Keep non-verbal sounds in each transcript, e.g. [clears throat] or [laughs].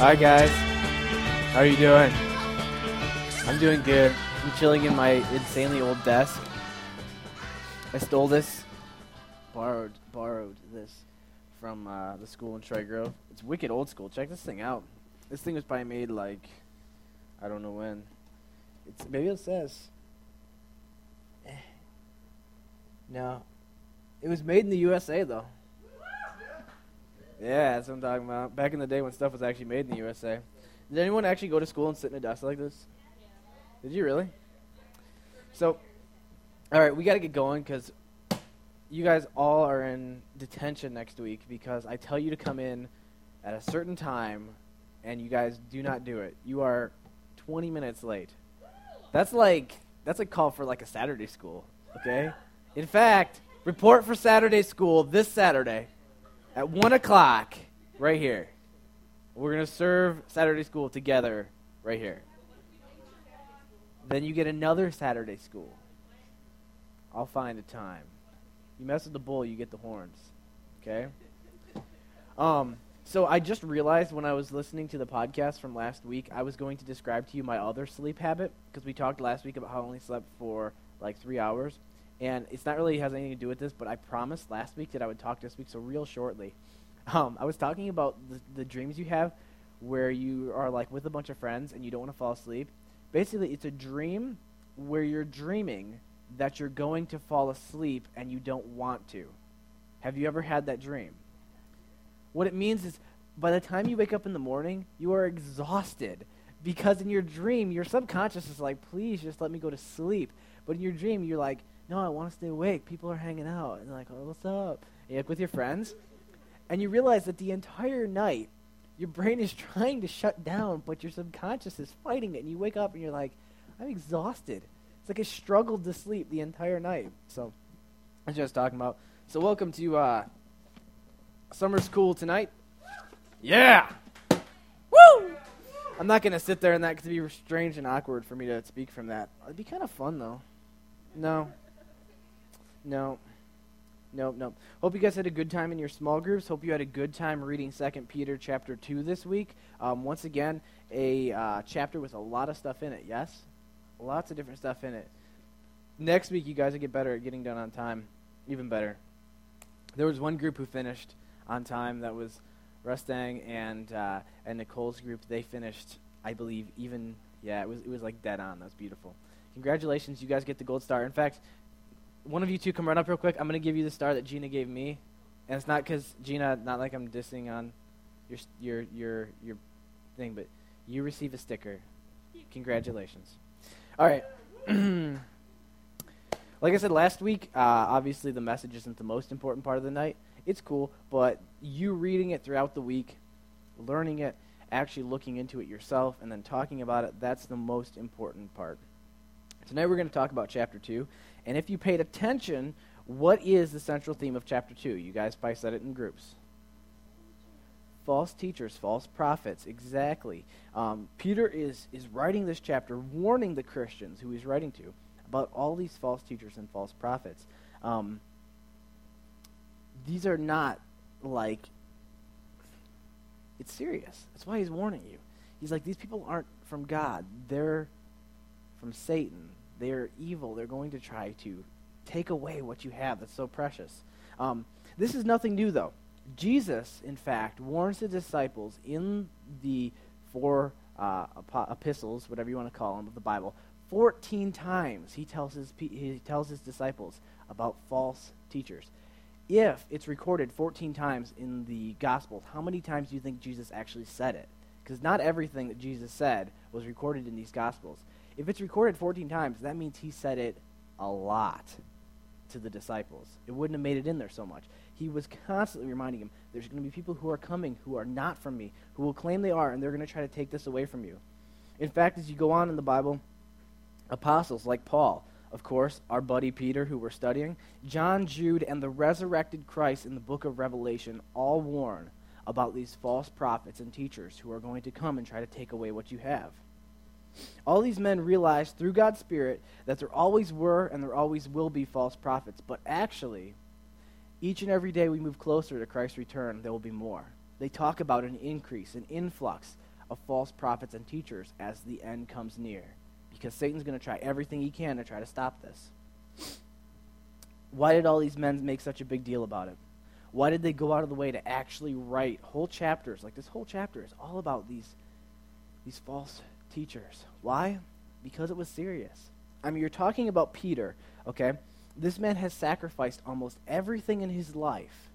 Hi guys, how are you doing? I'm doing good. I'm chilling in my insanely old desk. I stole this, borrowed borrowed this from uh, the school in Troy Grove. It's wicked old school. Check this thing out. This thing was probably made like I don't know when. It's maybe it says. Eh. No, it was made in the USA though. Yeah, that's what I'm talking about. Back in the day when stuff was actually made in the USA. Did anyone actually go to school and sit in a desk like this? Did you really? So, all right, we got to get going because you guys all are in detention next week because I tell you to come in at a certain time and you guys do not do it. You are 20 minutes late. That's like that's a call for like a Saturday school, okay? In fact, report for Saturday school this Saturday at 1 o'clock right here. We're going to serve Saturday school together right here. Then you get another Saturday school. I'll find a time. You mess with the bull, you get the horns. Okay? Um, so I just realized when I was listening to the podcast from last week, I was going to describe to you my other sleep habit because we talked last week about how I only slept for like three hours. And it's not really has anything to do with this, but I promised last week that I would talk this week, so real shortly. [laughs] Um, I was talking about the, the dreams you have where you are like with a bunch of friends and you don't want to fall asleep. Basically, it's a dream where you're dreaming that you're going to fall asleep and you don't want to. Have you ever had that dream? What it means is by the time you wake up in the morning, you are exhausted because in your dream, your subconscious is like, please just let me go to sleep. But in your dream, you're like, no, I want to stay awake. People are hanging out. And like, oh, what's up? And like with your friends. And you realize that the entire night, your brain is [laughs] trying to shut down, but your subconscious is fighting it. And you wake up and you're like, I'm exhausted. It's like I struggled to sleep the entire night. So, I was just talking about. So, welcome to uh, Summer School tonight. Yeah! Woo! I'm not going to sit there and that could be strange and awkward for me to speak from that. It'd be kind of fun, though. No. No. Nope, nope. Hope you guys had a good time in your small groups. Hope you had a good time reading Second Peter chapter 2 this week. Um, once again, a uh, chapter with a lot of stuff in it, yes? Lots of different stuff in it. Next week, you guys will get better at getting done on time. Even better. There was one group who finished on time. That was Rustang and uh, and Nicole's group. They finished, I believe, even yeah. It was it was like dead on. That was beautiful. Congratulations, you guys get the gold star. In fact, one of you two come run up real quick. I'm going to give you the star that Gina gave me. And it's not because Gina, not like I'm dissing on your, your, your, your thing, but you receive a sticker. Congratulations. All right. [clears throat] like I said last week, uh, obviously the message isn't the most important part of the night. It's cool, but you reading it throughout the week, learning it, actually looking into it yourself, and then talking about it, that's the most important part. Tonight we're going to talk about chapter 2. And if you paid attention, what is the central theme of chapter 2? You guys probably said it in groups. False teachers, false prophets, exactly. Um, Peter is, is writing this chapter, warning the Christians who he's writing to about all these false teachers and false prophets. Um, these are not like, it's serious. That's why he's warning you. He's like, these people aren't from God, they're from Satan. They're evil. They're going to try to take away what you have that's so precious. Um, this is nothing new, though. Jesus, in fact, warns the disciples in the four uh, epistles, whatever you want to call them, of the Bible, 14 times he tells his, he tells his disciples about false teachers. If it's recorded 14 times in the Gospels, how many times do you think Jesus actually said it? Because not everything that Jesus said was recorded in these Gospels. If it's recorded 14 times, that means he said it a lot to the disciples. It wouldn't have made it in there so much. He was constantly reminding them there's going to be people who are coming who are not from me, who will claim they are, and they're going to try to take this away from you. In fact, as you go on in the Bible, apostles like Paul, of course, our buddy Peter, who we're studying, John, Jude, and the resurrected Christ in the book of Revelation all warn about these false prophets and teachers who are going to come and try to take away what you have. All these men realized through God's Spirit that there always were and there always will be false prophets, but actually, each and every day we move closer to Christ's return, there will be more. They talk about an increase, an influx of false prophets and teachers as the end comes near. Because Satan's going to try everything he can to try to stop this. Why did all these men make such a big deal about it? Why did they go out of the way to actually write whole chapters? Like this whole chapter is all about these, these false teachers. Why? Because it was serious. I mean, you're talking about Peter, okay? This man has sacrificed almost everything in his life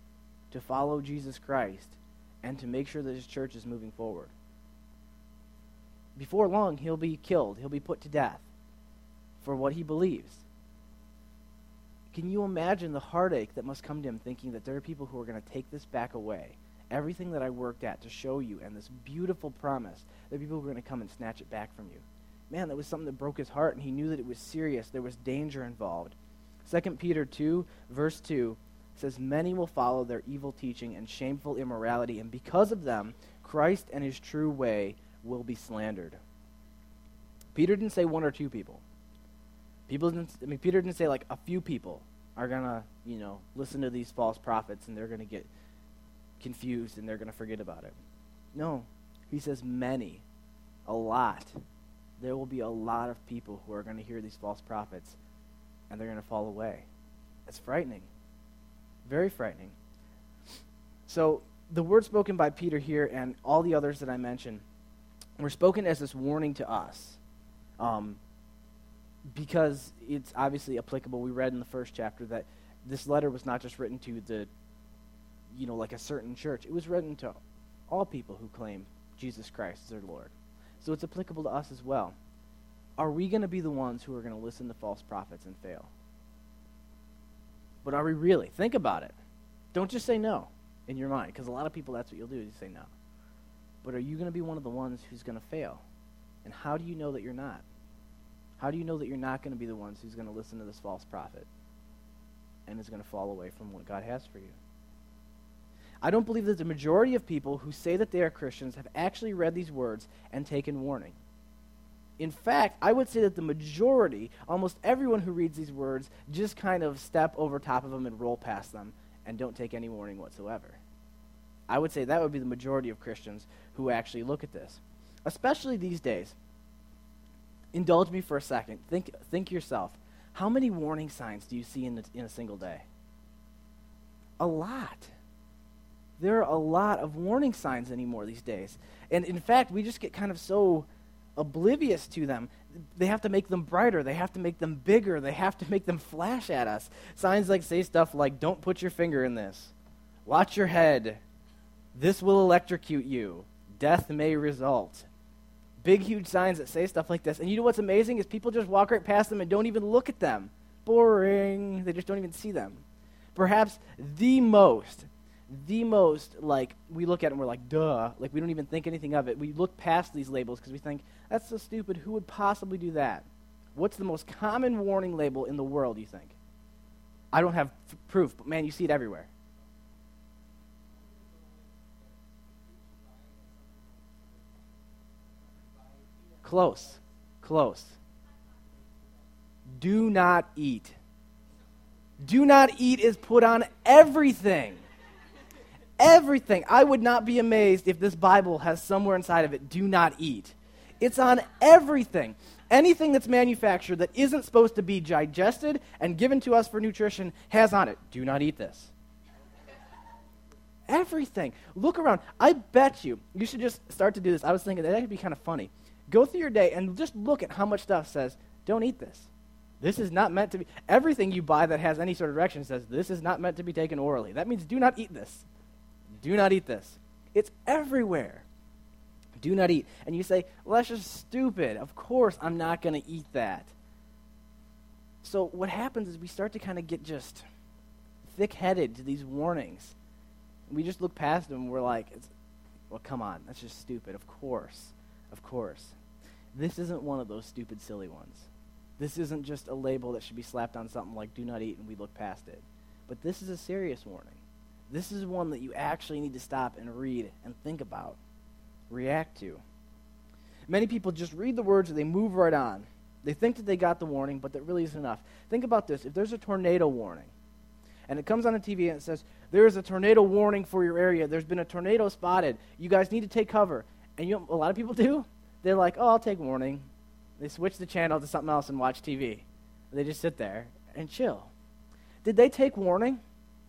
to follow Jesus Christ and to make sure that his church is moving forward. Before long, he'll be killed, he'll be put to death for what he believes. Can you imagine the heartache that must come to him thinking that there are people who are going to take this back away? Everything that I worked at to show you and this beautiful promise, that people were going to come and snatch it back from you. Man, that was something that broke his heart, and he knew that it was serious. There was danger involved. 2 Peter 2, verse 2 says, Many will follow their evil teaching and shameful immorality, and because of them, Christ and his true way will be slandered. Peter didn't say one or two people. People didn't, I mean, Peter didn't say like a few people are going to, you know, listen to these false prophets and they're going to get confused and they're going to forget about it. No, he says many, a lot. There will be a lot of people who are going to hear these false prophets and they're going to fall away. It's frightening. Very frightening. So, the words spoken by Peter here and all the others that I mentioned were spoken as this warning to us. Um, because it's obviously applicable. We read in the first chapter that this letter was not just written to the, you know, like a certain church. It was written to all people who claim Jesus Christ as their Lord. So it's applicable to us as well. Are we going to be the ones who are going to listen to false prophets and fail? But are we really? Think about it. Don't just say no in your mind, because a lot of people, that's what you'll do, is you say no. But are you going to be one of the ones who's going to fail? And how do you know that you're not? How do you know that you're not going to be the ones who's going to listen to this false prophet and is going to fall away from what God has for you? I don't believe that the majority of people who say that they are Christians have actually read these words and taken warning. In fact, I would say that the majority, almost everyone who reads these words, just kind of step over top of them and roll past them and don't take any warning whatsoever. I would say that would be the majority of Christians who actually look at this, especially these days indulge me for a second. Think, think yourself. How many warning signs do you see in a, in a single day? A lot. There are a lot of warning signs anymore these days. And in fact, we just get kind of so oblivious to them. They have to make them brighter. They have to make them bigger. They have to make them flash at us. Signs like say stuff like, don't put your finger in this. Watch your head. This will electrocute you. Death may result big, huge signs that say stuff like this. And you know what's amazing is people just walk right past them and don't even look at them. Boring. They just don't even see them. Perhaps the most, the most, like, we look at it and we're like, duh. Like, we don't even think anything of it. We look past these labels because we think, that's so stupid. Who would possibly do that? What's the most common warning label in the world, you think? I don't have f- proof, but man, you see it everywhere. Close. Close. Do not eat. Do not eat is put on everything. Everything. I would not be amazed if this Bible has somewhere inside of it, do not eat. It's on everything. Anything that's manufactured that isn't supposed to be digested and given to us for nutrition has on it, do not eat this. Everything. Look around. I bet you, you should just start to do this. I was thinking that could be kind of funny. Go through your day and just look at how much stuff says, don't eat this. This is not meant to be. Everything you buy that has any sort of direction says, this is not meant to be taken orally. That means do not eat this. Do not eat this. It's everywhere. Do not eat. And you say, well, that's just stupid. Of course, I'm not going to eat that. So what happens is we start to kind of get just thick headed to these warnings. We just look past them and we're like, well, come on, that's just stupid. Of course. Of course. This isn't one of those stupid, silly ones. This isn't just a label that should be slapped on something like do not eat and we look past it. But this is a serious warning. This is one that you actually need to stop and read and think about, react to. Many people just read the words and they move right on. They think that they got the warning, but that really isn't enough. Think about this. If there's a tornado warning, and it comes on the TV and it says, There is a tornado warning for your area. There's been a tornado spotted. You guys need to take cover And you know a lot of people [laughs] do? They're like, oh, I'll take warning. They switch the channel to something else and watch TV. They just sit there and chill. Did they take warning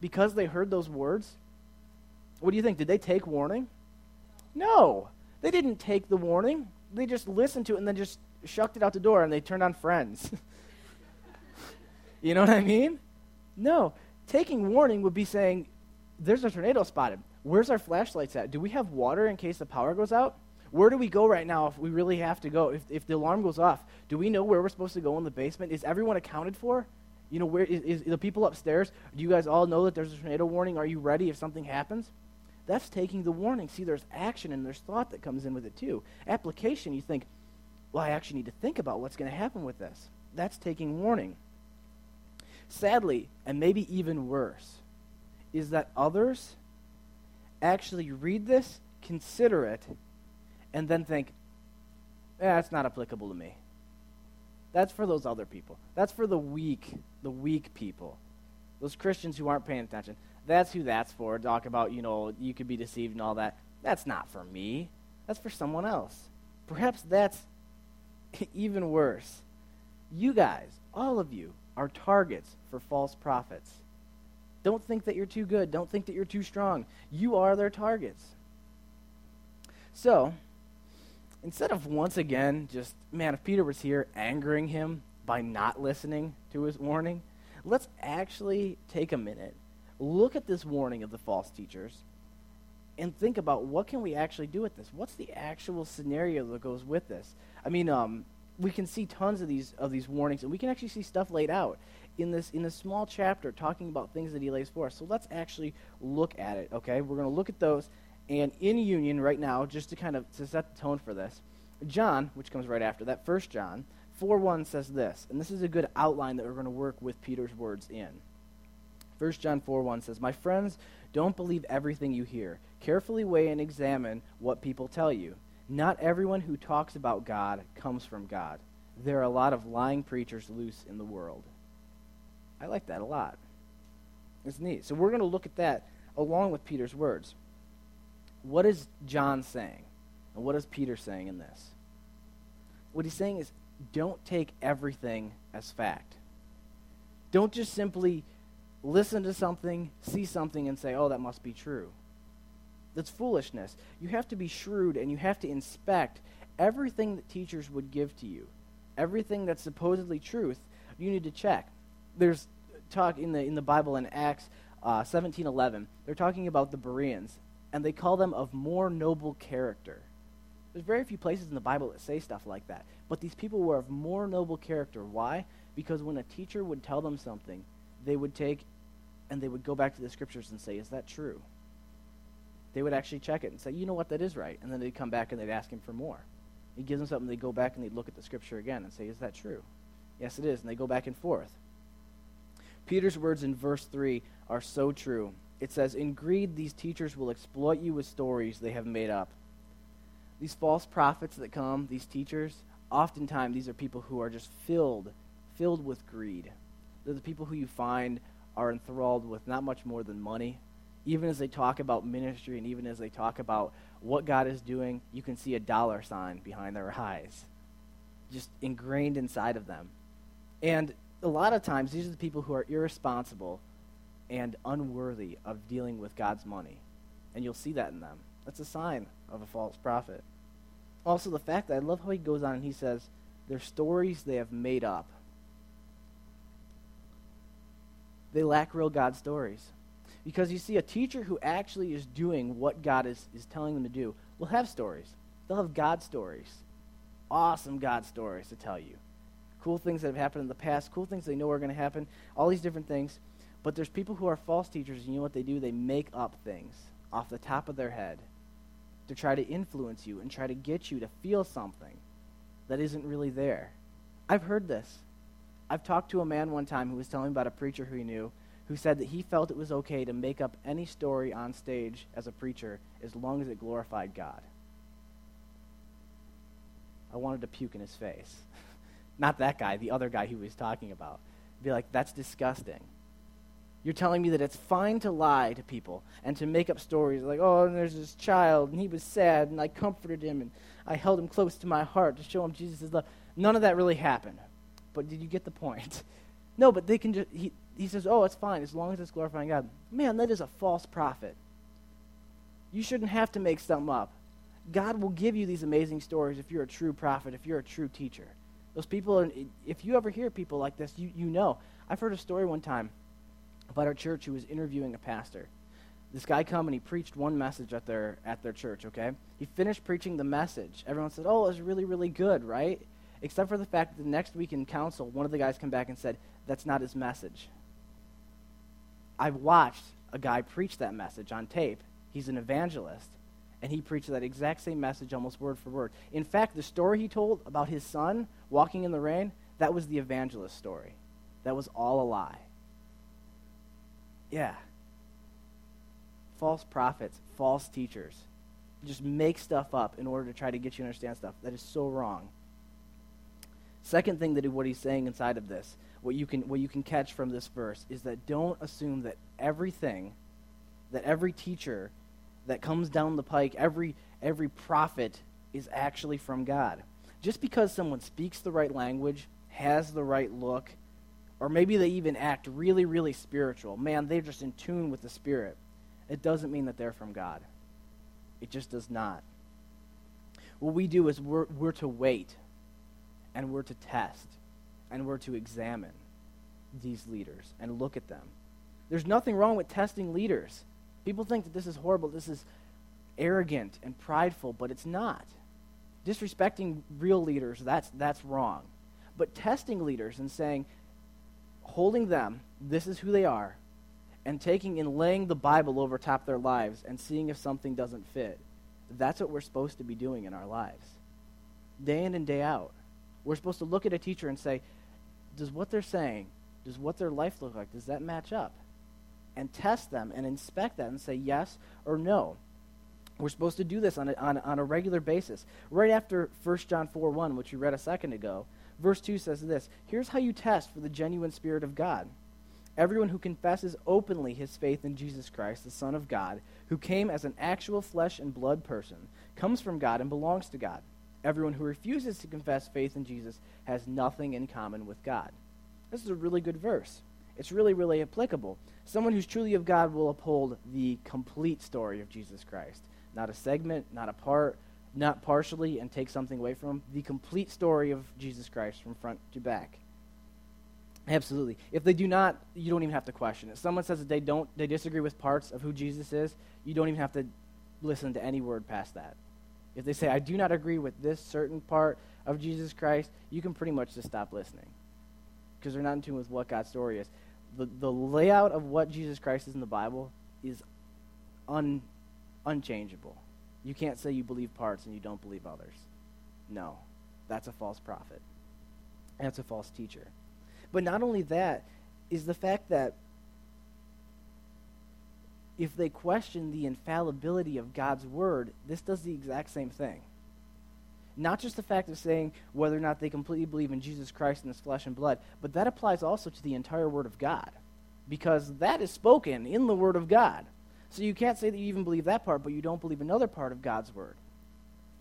because they heard those words? What do you think? Did they take warning? No. They didn't take the warning. They just listened to it and then just shucked it out the door and they turned on friends. [laughs] you know what I mean? No. Taking warning would be saying, there's a tornado spotted. Where's our flashlights at? Do we have water in case the power goes out? Where do we go right now if we really have to go? If, if the alarm goes off, do we know where we're supposed to go in the basement? Is everyone accounted for? You know, where is, is the people upstairs? Do you guys all know that there's a tornado warning? Are you ready if something happens? That's taking the warning. See, there's action and there's thought that comes in with it too. Application, you think, well, I actually need to think about what's going to happen with this. That's taking warning. Sadly, and maybe even worse, is that others actually read this, consider it, and then think, eh, that's not applicable to me. That's for those other people. That's for the weak, the weak people. Those Christians who aren't paying attention. That's who that's for. Talk about, you know, you could be deceived and all that. That's not for me. That's for someone else. Perhaps that's [laughs] even worse. You guys, all of you, are targets for false prophets. Don't think that you're too good. Don't think that you're too strong. You are their targets. So, instead of once again just, man, if Peter was here angering him by not listening to his warning, let's actually take a minute, look at this warning of the false teachers, and think about what can we actually do with this? What's the actual scenario that goes with this? I mean, um, we can see tons of these of these warnings, and we can actually see stuff laid out in this in a small chapter talking about things that he lays for us. So let's actually look at it. Okay, we're going to look at those and in union right now, just to kind of to set the tone for this, John, which comes right after that, First John 4 1 says this, and this is a good outline that we're going to work with Peter's words in. First John 4 1 says, My friends, don't believe everything you hear. Carefully weigh and examine what people tell you. Not everyone who talks about God comes from God. There are a lot of lying preachers loose in the world. I like that a lot. It's neat. So we're going to look at that along with Peter's words what is John saying? And what is Peter saying in this? What he's saying is don't take everything as fact. Don't just simply listen to something, see something, and say, oh, that must be true. That's foolishness. You have to be shrewd and you have to inspect everything that teachers would give to you. Everything that's supposedly truth, you need to check. There's talk in the, in the Bible in Acts uh, 17.11. They're talking about the Bereans and they call them of more noble character. There's very few places in the Bible that say stuff like that. But these people were of more noble character. Why? Because when a teacher would tell them something, they would take and they would go back to the scriptures and say, Is that true? They would actually check it and say, You know what, that is right. And then they'd come back and they'd ask him for more. He gives them something, they'd go back and they'd look at the scripture again and say, Is that true? Yes, it is. And they go back and forth. Peter's words in verse 3 are so true it says, In greed, these teachers will exploit you with stories they have made up. These false prophets that come, these teachers, oftentimes these are people who are just filled, filled with greed. They're the people who you find are enthralled with not much more than money. Even as they talk about ministry and even as they talk about what God is doing, you can see a dollar sign behind their eyes, just ingrained inside of them. And a lot of times, these are the people who are irresponsible and unworthy of dealing with God's money. And you'll see that in them. That's a sign of a false prophet. Also, the fact that I love how he goes on and he says, they're stories they have made up. They lack real God stories. Because you see, a teacher who actually is doing what God is, is telling them to do will have stories. They'll have God stories. Awesome God stories to tell you. Cool things that have happened in the past, cool things they know are going to happen, all these different things. But there's people who are false teachers, and you know what they do? They make up things off the top of their head to try to influence you and try to get you to feel something that isn't really there. I've heard this. I've talked to a man one time who was telling about a preacher who he knew who said that he felt it was okay to make up any story on stage as a preacher as long as it glorified God. I wanted to puke in his face. [laughs] Not that guy, the other guy he was talking about. Be like, that's disgusting. You're telling me that it's fine to lie to people and to make up stories like, oh, there's this child and he was sad and I comforted him and I held him close to my heart to show him Jesus' love. None of that really happened. But did you get the point? [laughs] no, but they can just, he, he says, oh, it's fine as long as it's glorifying God. Man, that is a false prophet. You shouldn't have to make something up. God will give you these amazing stories if you're a true prophet, if you're a true teacher. Those people, are, if you ever hear people like this, you, you know. I've heard a story one time about our church who was interviewing a pastor. This guy come and he preached one message at their at their church, okay? He finished preaching the message. Everyone said, "Oh, it was really really good, right?" Except for the fact that the next week in council, one of the guys come back and said, "That's not his message." I've watched a guy preach that message on tape. He's an evangelist, and he preached that exact same message almost word for word. In fact, the story he told about his son walking in the rain, that was the evangelist story. That was all a lie. Yeah. False prophets, false teachers. Just make stuff up in order to try to get you to understand stuff. That is so wrong. Second thing that what he's saying inside of this, what you can what you can catch from this verse is that don't assume that everything, that every teacher that comes down the pike, every every prophet is actually from God. Just because someone speaks the right language, has the right look, or maybe they even act really, really spiritual. Man, they're just in tune with the Spirit. It doesn't mean that they're from God. It just does not. What we do is we're, we're to wait, and we're to test, and we're to examine these leaders and look at them. There's nothing wrong with testing leaders. People think that this is horrible, this is arrogant and prideful, but it's not. Disrespecting real leaders, that's, that's wrong. But testing leaders and saying, holding them, this is who they are, and taking and laying the Bible over top their lives and seeing if something doesn't fit. That's what we're supposed to be doing in our lives. Day in and day out. We're supposed to look at a teacher and say, does what they're saying, does what their life look like, does that match up? And test them and inspect that and say yes or no. We're supposed to do this on a, on, on a regular basis. Right after 1 John 4 1, which we read a second ago, Verse 2 says this Here's how you test for the genuine Spirit of God. Everyone who confesses openly his faith in Jesus Christ, the Son of God, who came as an actual flesh and blood person, comes from God and belongs to God. Everyone who refuses to confess faith in Jesus has nothing in common with God. This is a really good verse. It's really, really applicable. Someone who's truly of God will uphold the complete story of Jesus Christ. Not a segment, not a part, not partially and take something away from. The complete story of Jesus Christ from front to back. Absolutely. If they do not, you don't even have to question it. Someone says that they don't they disagree with parts of who Jesus is, you don't even have to listen to any word past that. If they say I do not agree with this certain part of Jesus Christ, you can pretty much just stop listening. Because they're not in tune with what God's story is. The the layout of what Jesus Christ is in the Bible is un, unchangeable. You can't say you believe parts and you don't believe others. No, that's a false prophet. That's a false teacher. But not only that, is the fact that if they question the infallibility of God's word, this does the exact same thing. Not just the fact of saying whether or not they completely believe in Jesus Christ and his flesh and blood, but that applies also to the entire word of God. Because that is spoken in the word of God. So you can't say that you even believe that part, but you don't believe another part of God's word.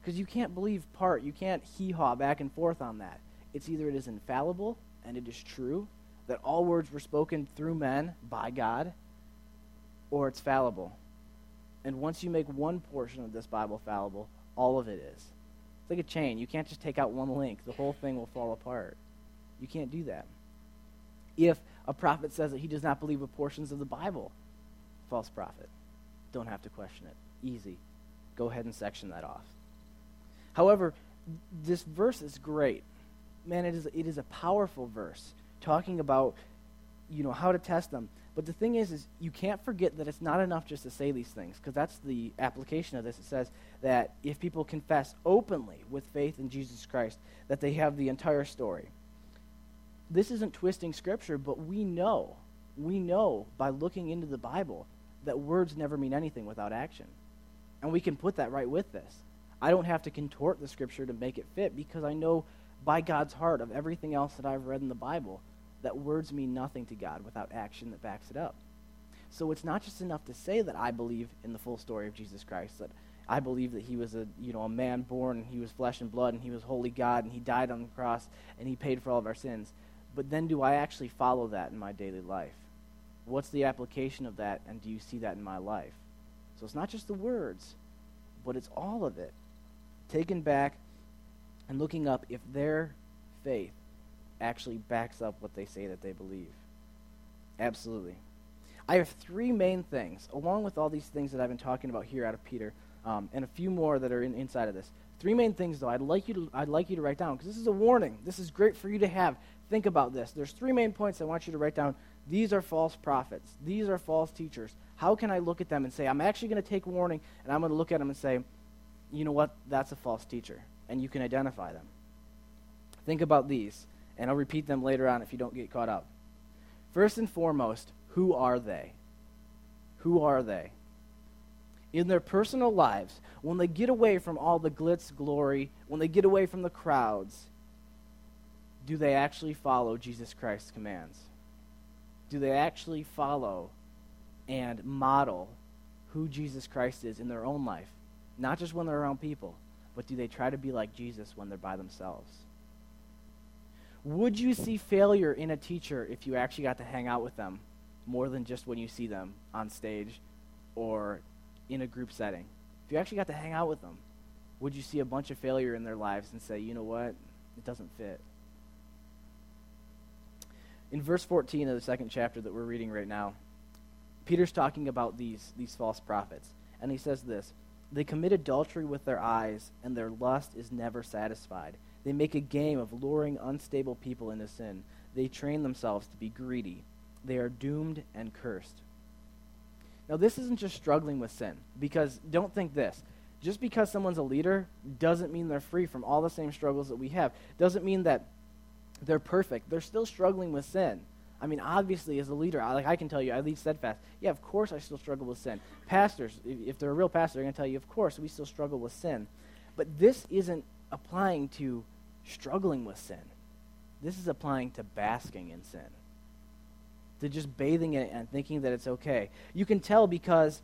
Because you can't believe part, you can't hee haw back and forth on that. It's either it is infallible and it is true, that all words were spoken through men by God, or it's fallible. And once you make one portion of this Bible fallible, all of it is. It's like a chain. You can't just take out one link, the whole thing will fall apart. You can't do that. If a prophet says that he does not believe with portions of the Bible, false prophet. Don't have to question it. Easy. Go ahead and section that off. However, this verse is great. Man, it is, it is a powerful verse talking about, you know, how to test them. But the thing is, is you can't forget that it's not enough just to say these things, because that's the application of this. It says that if people confess openly with faith in Jesus Christ, that they have the entire story. This isn't twisting Scripture, but we know, we know by looking into the Bible that words never mean anything without action. And we can put that right with this. I don't have to contort the scripture to make it fit because I know by God's heart of everything else that I've read in the Bible that words mean nothing to God without action that backs it up. So it's not just enough to say that I believe in the full story of Jesus Christ, that I believe that he was a you know a man born and he was flesh and blood and he was holy God and he died on the cross and he paid for all of our sins. But then do I actually follow that in my daily life? What's the application of that and do you see that in my life? So it's not just the words, but it's all of it. Taken back and looking up if their faith actually backs up what they say that they believe. Absolutely. I have three main things, along with all these things that I've been talking about here out of Peter um, and a few more that are in, inside of this. Three main things, though, I'd like you to, I'd like you to write down because this is a warning. This is great for you to have. Think about this. There's three main points I want you to write down. These are false prophets. These are false teachers. How can I look at them and say, I'm actually going to take warning, and I'm going to look at them and say, you know what? That's a false teacher. And you can identify them. Think about these, and I'll repeat them later on if you don't get caught up. First and foremost, who are they? Who are they? in their personal lives, when they get away from all the glitz glory, when they get away from the crowds, do they actually follow Jesus Christ's commands? Do they actually follow and model who Jesus Christ is in their own life? Not just when they're around people, but do they try to be like Jesus when they're by themselves? Would you see failure in a teacher if you actually got to hang out with them more than just when you see them on stage or in a group setting, if you actually got to hang out with them, would you see a bunch of failure in their lives and say, you know what, it doesn't fit? In verse 14 of the second chapter that we're reading right now, Peter's talking about these, these false prophets. And he says this They commit adultery with their eyes, and their lust is never satisfied. They make a game of luring unstable people into sin. They train themselves to be greedy. They are doomed and cursed. Now, this isn't just struggling with sin, because don't think this. Just because someone's a leader doesn't mean they're free from all the same struggles that we have. Doesn't mean that they're perfect. They're still struggling with sin. I mean, obviously, as a leader, I, like I can tell you, I lead steadfast. Yeah, of course, I still struggle with sin. Pastors, if, they're a real pastor, they're going to tell you, of course, we still struggle with sin. But this isn't applying to struggling with sin. This is applying to basking in sin to just bathing in it and thinking that it's okay. You can tell because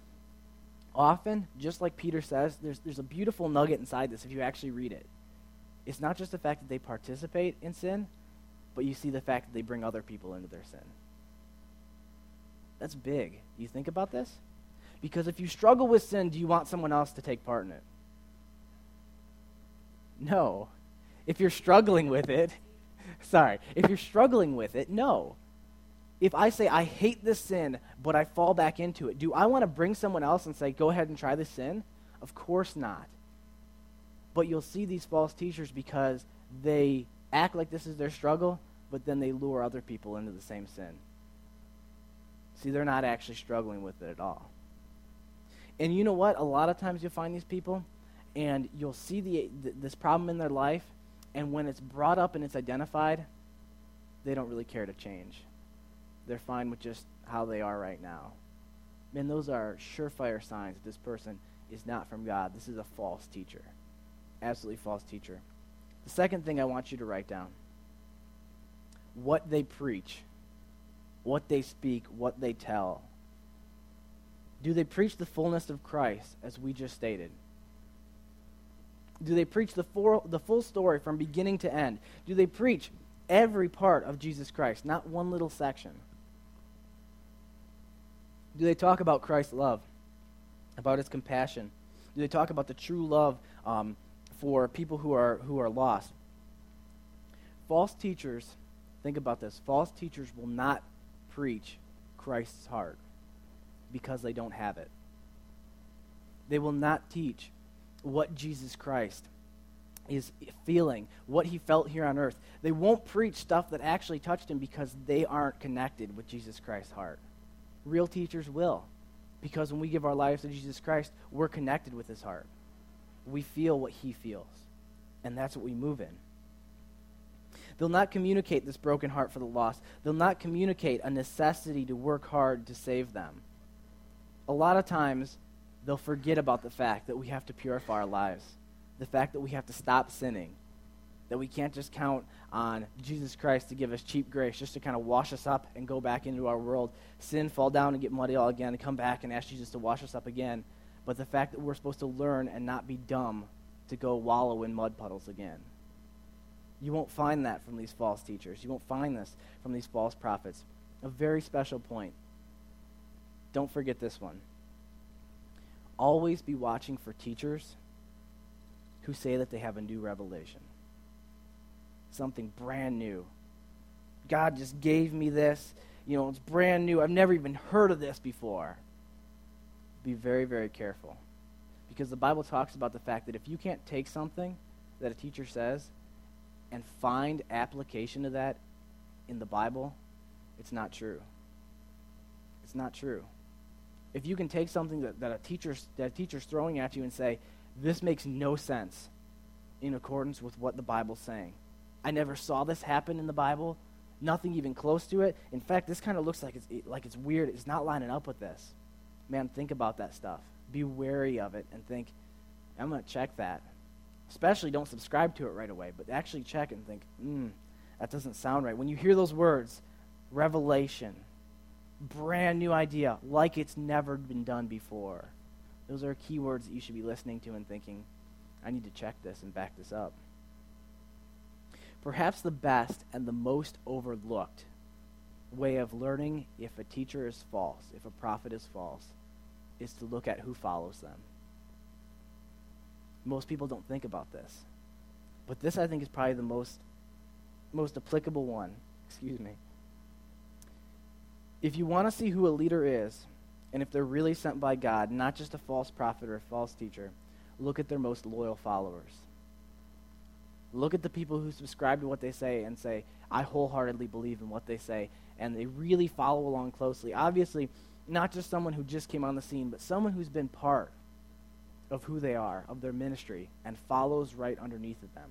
often, just like Peter says, there's, there's a beautiful nugget inside this if you actually read it. It's not just the fact that they participate in sin, but you see the fact that they bring other people into their sin. That's big. You think about this? Because if you struggle with sin, do you want someone else to take part in it? No. If you're struggling with it, [laughs] sorry, if you're struggling with it, no if I say, I hate this sin, but I fall back into it, do I want to bring someone else and say, go ahead and try this sin? Of course not. But you'll see these false teachers because they act like this is their struggle, but then they lure other people into the same sin. See, they're not actually struggling with it at all. And you know what? A lot of times you'll find these people, and you'll see the, th- this problem in their life, and when it's brought up and it's identified, they don't really care to change they're fine with just how they are right now. Man, those are surefire signs that this person is not from God. This is a false teacher. Absolutely false teacher. The second thing I want you to write down what they preach, what they speak, what they tell. Do they preach the fullness of Christ, as we just stated? Do they preach the full, the full story from beginning to end? Do they preach every part of Jesus Christ, not one little section? Do they talk about Christ's love, about his compassion? Do they talk about the true love um, for people who are, who are lost? False teachers, think about this false teachers will not preach Christ's heart because they don't have it. They will not teach what Jesus Christ is feeling, what he felt here on earth. They won't preach stuff that actually touched him because they aren't connected with Jesus Christ's heart. Real teachers will. Because when we give our lives to Jesus Christ, we're connected with his heart. We feel what he feels. And that's what we move in. They'll not communicate this broken heart for the lost. They'll not communicate a necessity to work hard to save them. A lot of times, they'll forget about the fact that we have to purify our lives, the fact that we have to stop sinning, that we can't just count on Jesus Christ to give us cheap grace, just to kind of wash us up and go back into our world, sin, fall down, and get muddy all again, and come back and ask Jesus to wash us up again. But the fact that we're supposed to learn and not be dumb to go wallow in mud puddles again. You won't find that from these false teachers. You won't find this from these false prophets. A very special point. Don't forget this one. Always be watching for teachers who say that they have a new revelation something brand new. God just gave me this. You know, it's brand new. I've never even heard of this before. Be very, very careful. Because the Bible talks about the fact that if you can't take something that a teacher says and find application to that in the Bible, it's not true. It's not true. If you can take something that, that, a teacher's, that a teacher's throwing at you and say, this makes no sense in accordance with what the Bible's saying, I never saw this happen in the Bible. Nothing even close to it. In fact, this kind of looks like it's, like it's weird. It's not lining up with this. Man, think about that stuff. Be wary of it and think, I'm going to check that. Especially don't subscribe to it right away, but actually check and think, hmm, that doesn't sound right. When you hear those words, revelation, brand new idea, like it's never been done before, those are keywords that you should be listening to and thinking, I need to check this and back this up. Perhaps the best and the most overlooked way of learning if a teacher is false, if a prophet is false, is to look at who follows them. Most people don't think about this. But this, I think, is probably the most, most applicable one. Excuse me. If you want to see who a leader is, and if they're really sent by God, not just a false prophet or a false teacher, look at their most loyal followers. Look at the people who subscribe to what they say and say, I wholeheartedly believe in what they say. And they really follow along closely. Obviously, not just someone who just came on the scene, but someone who's been part of who they are, of their ministry, and follows right underneath of them.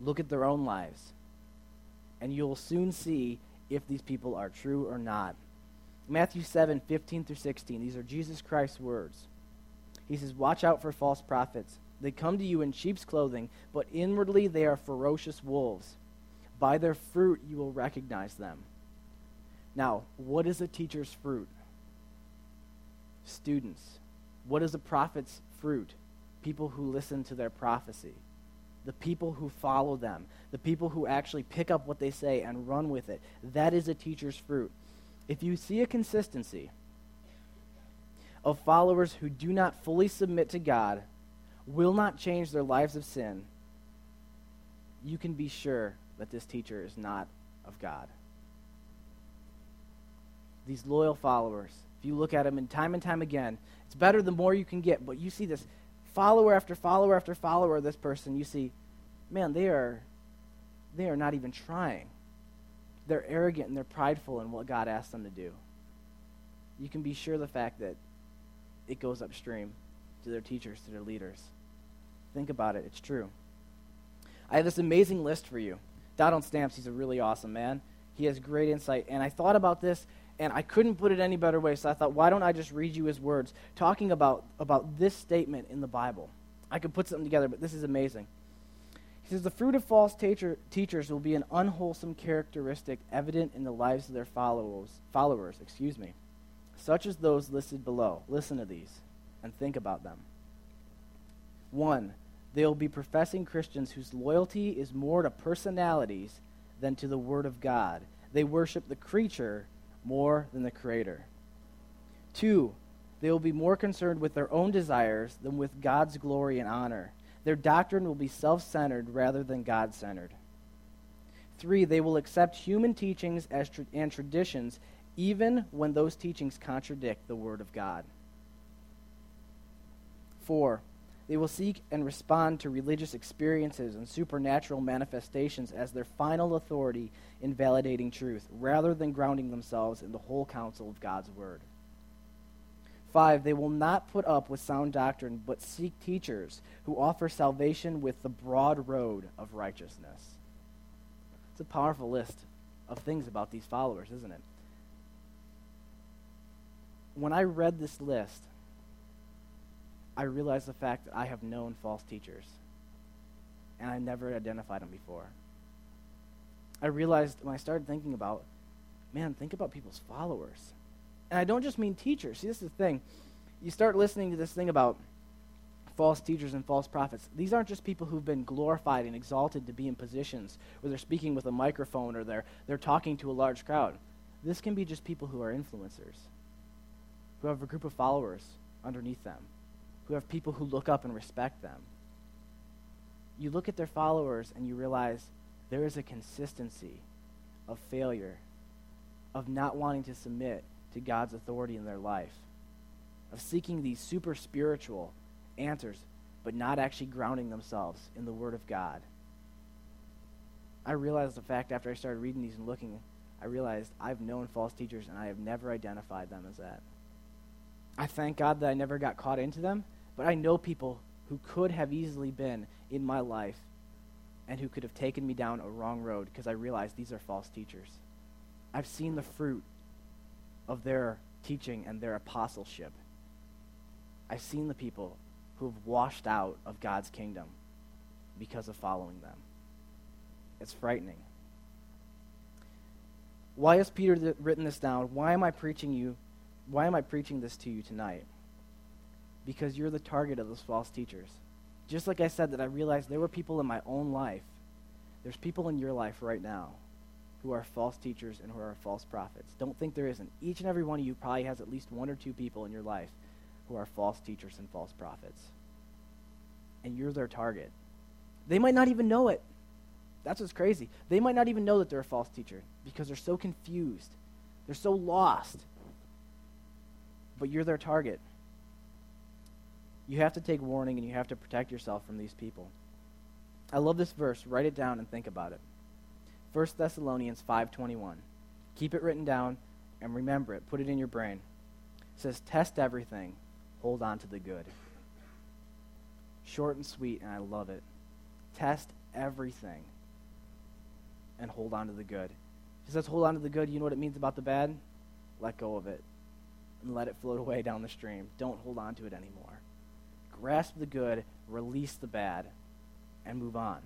Look at their own lives, and you'll soon see if these people are true or not. Matthew 7 15 through 16, these are Jesus Christ's words. He says, Watch out for false prophets they come to you in sheep's clothing, but inwardly they are ferocious wolves. By their fruit you will recognize them. Now, what is a teacher's fruit? Students. What is a prophet's fruit? People who listen to their prophecy. The people who follow them. The people who actually pick up what they say and run with it. That is a teacher's fruit. If you see a consistency of followers who do not fully submit to God, will not change their lives of sin, you can be sure that this teacher is not of God. These loyal followers, if you look at them and time and time again, it's better the more you can get, but you see this follower after follower after follower of this person, you see, man, they are they are not even trying. They're arrogant and they're prideful in what God asked them to do. You can be sure the fact that it goes upstream to their teachers, to their leaders. Think about it, it's true. I have this amazing list for you. Donald Stamps, he's a really awesome man. He has great insight. And I thought about this, and I couldn't put it any better way, so I thought, why don't I just read you his words, talking about, about this statement in the Bible? I could put something together, but this is amazing. He says, The fruit of false teacher, teachers will be an unwholesome characteristic evident in the lives of their followers, followers excuse me, such as those listed below. Listen to these and think about them. One, they will be professing Christians whose loyalty is more to personalities than to the Word of God. They worship the creature more than the Creator. Two, they will be more concerned with their own desires than with God's glory and honor. Their doctrine will be self centered rather than God centered. Three, they will accept human teachings tra- and traditions even when those teachings contradict the Word of God. Four, they will seek and respond to religious experiences and supernatural manifestations as their final authority in validating truth, rather than grounding themselves in the whole counsel of God's Word. Five, they will not put up with sound doctrine, but seek teachers who offer salvation with the broad road of righteousness. It's a powerful list of things about these followers, isn't it? When I read this list, I realize the fact that I have known false teachers. and I never identified them before. I realized when I started thinking about, man, think about people's followers. And I don't just mean teachers. See, this is the thing. You start listening to this thing about false teachers and false prophets. These aren't just people who've been glorified and exalted to be in positions where they're speaking with a microphone or they're, they're talking to a large crowd. This can be just people who are influencers, who have a group of followers underneath them, who have people who look up and respect them. You look at their followers and you realize there is a consistency of failure, of not wanting to submit to God's authority in their life, of seeking these super spiritual answers, but not actually grounding themselves in the Word of God. I realized the fact after I started reading these and looking, I realized I've known false teachers and I have never identified them as that. I thank God that I never got caught into them, but I know people who could have easily been in my life and who could have taken me down a wrong road because I realized these are false teachers. I've seen the fruit of their teaching and their apostleship. I've seen the people who have washed out of God's kingdom because of following them. It's frightening. Why has Peter th- written this down? Why am I preaching you? Why am I preaching this to you tonight? Because you're the target of those false teachers. Just like I said that I realized there were people in my own life. There's people in your life right now who are false teachers and who are false prophets. Don't think there isn't. Each and every one of you probably has at least one or two people in your life who are false teachers and false prophets. And you're their target. They might not even know it. That's what's crazy. They might not even know that they're a false teacher because they're so confused. They're so lost. But you're their target. You have to take warning and you have to protect yourself from these people. I love this verse. Write it down and think about it. 1 Thessalonians 5:21. Keep it written down and remember it. Put it in your brain. It says test everything hold on to the good. Short and sweet, and I love it. Test everything and hold on to the good. He says, hold on to the good. You know what it means about the bad? Let go of it and let it float away down the stream. Don't hold on to it anymore. Grasp the good, release the bad, and move on.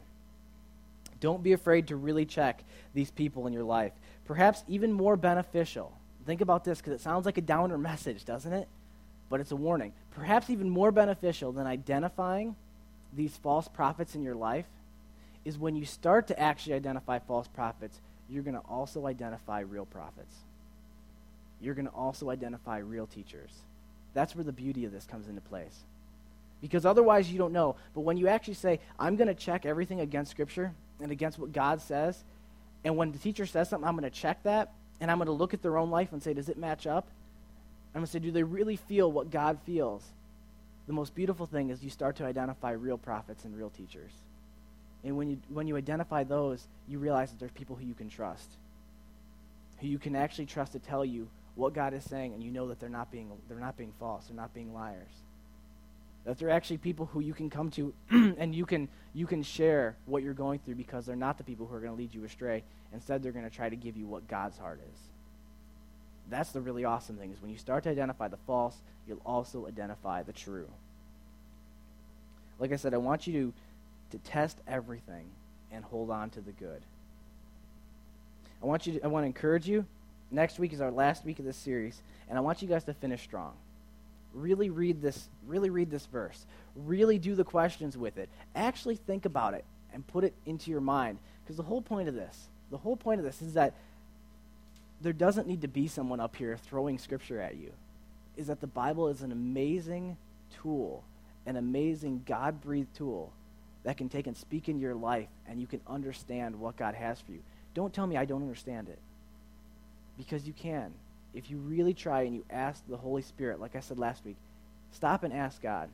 Don't be afraid to really check these people in your life. Perhaps even more beneficial. Think about this because it sounds like a downer [laughs] message, doesn't it? but it's a warning. Perhaps even more beneficial than identifying these false prophets in your life is when you start to actually identify false prophets, you're going to also identify real prophets. You're going to also identify real teachers. That's where the beauty of this comes into place. Because otherwise, you don't know. But when you actually say, I'm going to check everything against Scripture and against what God says, and when the teacher says something, I'm going to check that, and I'm going to look at their own life and say, does it match up? I'm going to say, do they really feel what God feels? The most beautiful thing is you start to identify real prophets and real teachers. And when you, when you identify those, you realize that there's people who you can trust, who you can actually trust to tell you what God is saying, and you know that they're not being, they're not being false, they're not being liars. That they're actually people who you can come to [clears throat] and you can, you can share what you're going through because they're not the people who are going to lead you astray. Instead, they're going to try to give you what God's heart is. That's the really awesome thing is when you start to identify the false, you'll also identify the true. Like I said, I want you to, to test everything and hold on to the good. I want you to, I want to encourage you. Next week is our last week of this series, and I want you guys to finish strong. Really read this, really read this verse. Really do the questions with it. Actually think about it and put it into your mind. Because the whole point of this, the whole point of this is that there doesn't need to be someone up here throwing scripture at you. Is that the Bible is an amazing tool, an amazing God breathed tool that can take and speak into your life and you can understand what God has for you. Don't tell me I don't understand it. Because you can. If you really try and you ask the Holy Spirit, like I said last week, stop and ask God.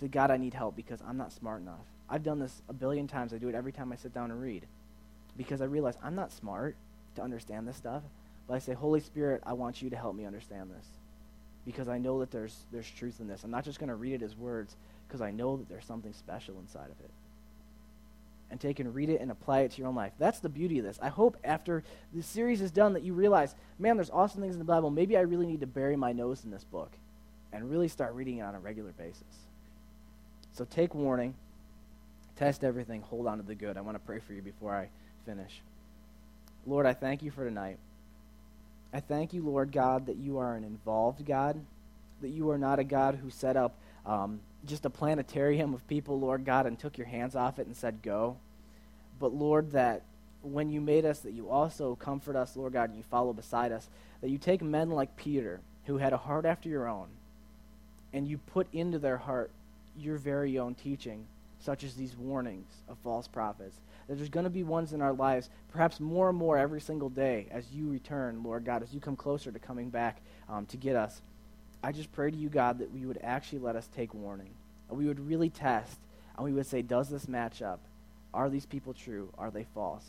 Say, God, I need help because I'm not smart enough. I've done this a billion times. I do it every time I sit down and read. Because I realize I'm not smart to understand this stuff. But I say, Holy Spirit, I want you to help me understand this. Because I know that there's, there's truth in this. I'm not just going to read it as words, because I know that there's something special inside of it. And take and read it and apply it to your own life. That's the beauty of this. I hope after this series is done that you realize, man, there's awesome things in the Bible. Maybe I really need to bury my nose in this book and really start reading it on a regular basis. So take warning. Test everything, hold on to the good. I want to pray for you before I finish. Lord, I thank you for tonight. I thank you, Lord God, that you are an involved God, that you are not a God who set up um, just a planetarium of people, Lord God, and took your hands off it and said, go. But, Lord, that when you made us, that you also comfort us, Lord God, and you follow beside us, that you take men like Peter, who had a heart after your own, and you put into their heart your very own teaching, such as these warnings of false prophets. That there's going to be ones in our lives, perhaps more and more every single day as you return, Lord God, as you come closer to coming back um, to get us. I just pray to you, God, that we would actually let us take warning. And we would really test, and we would say, does this match up? Are these people true? Are they false?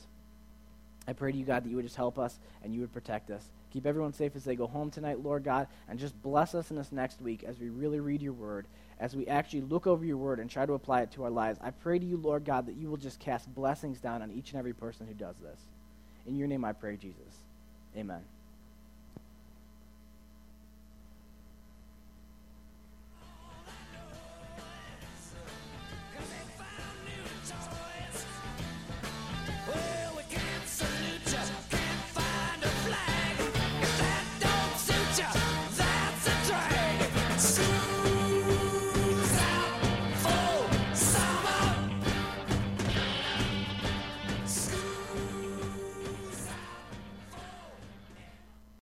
I pray to you, God, that you would just help us and you would protect us. Keep everyone safe as they go home tonight, Lord God, and just bless us in this next week as we really read your word, as we actually look over your word and try to apply it to our lives. I pray to you, Lord God, that you will just cast blessings down on each and every person who does this. In your name I pray, Jesus. Amen.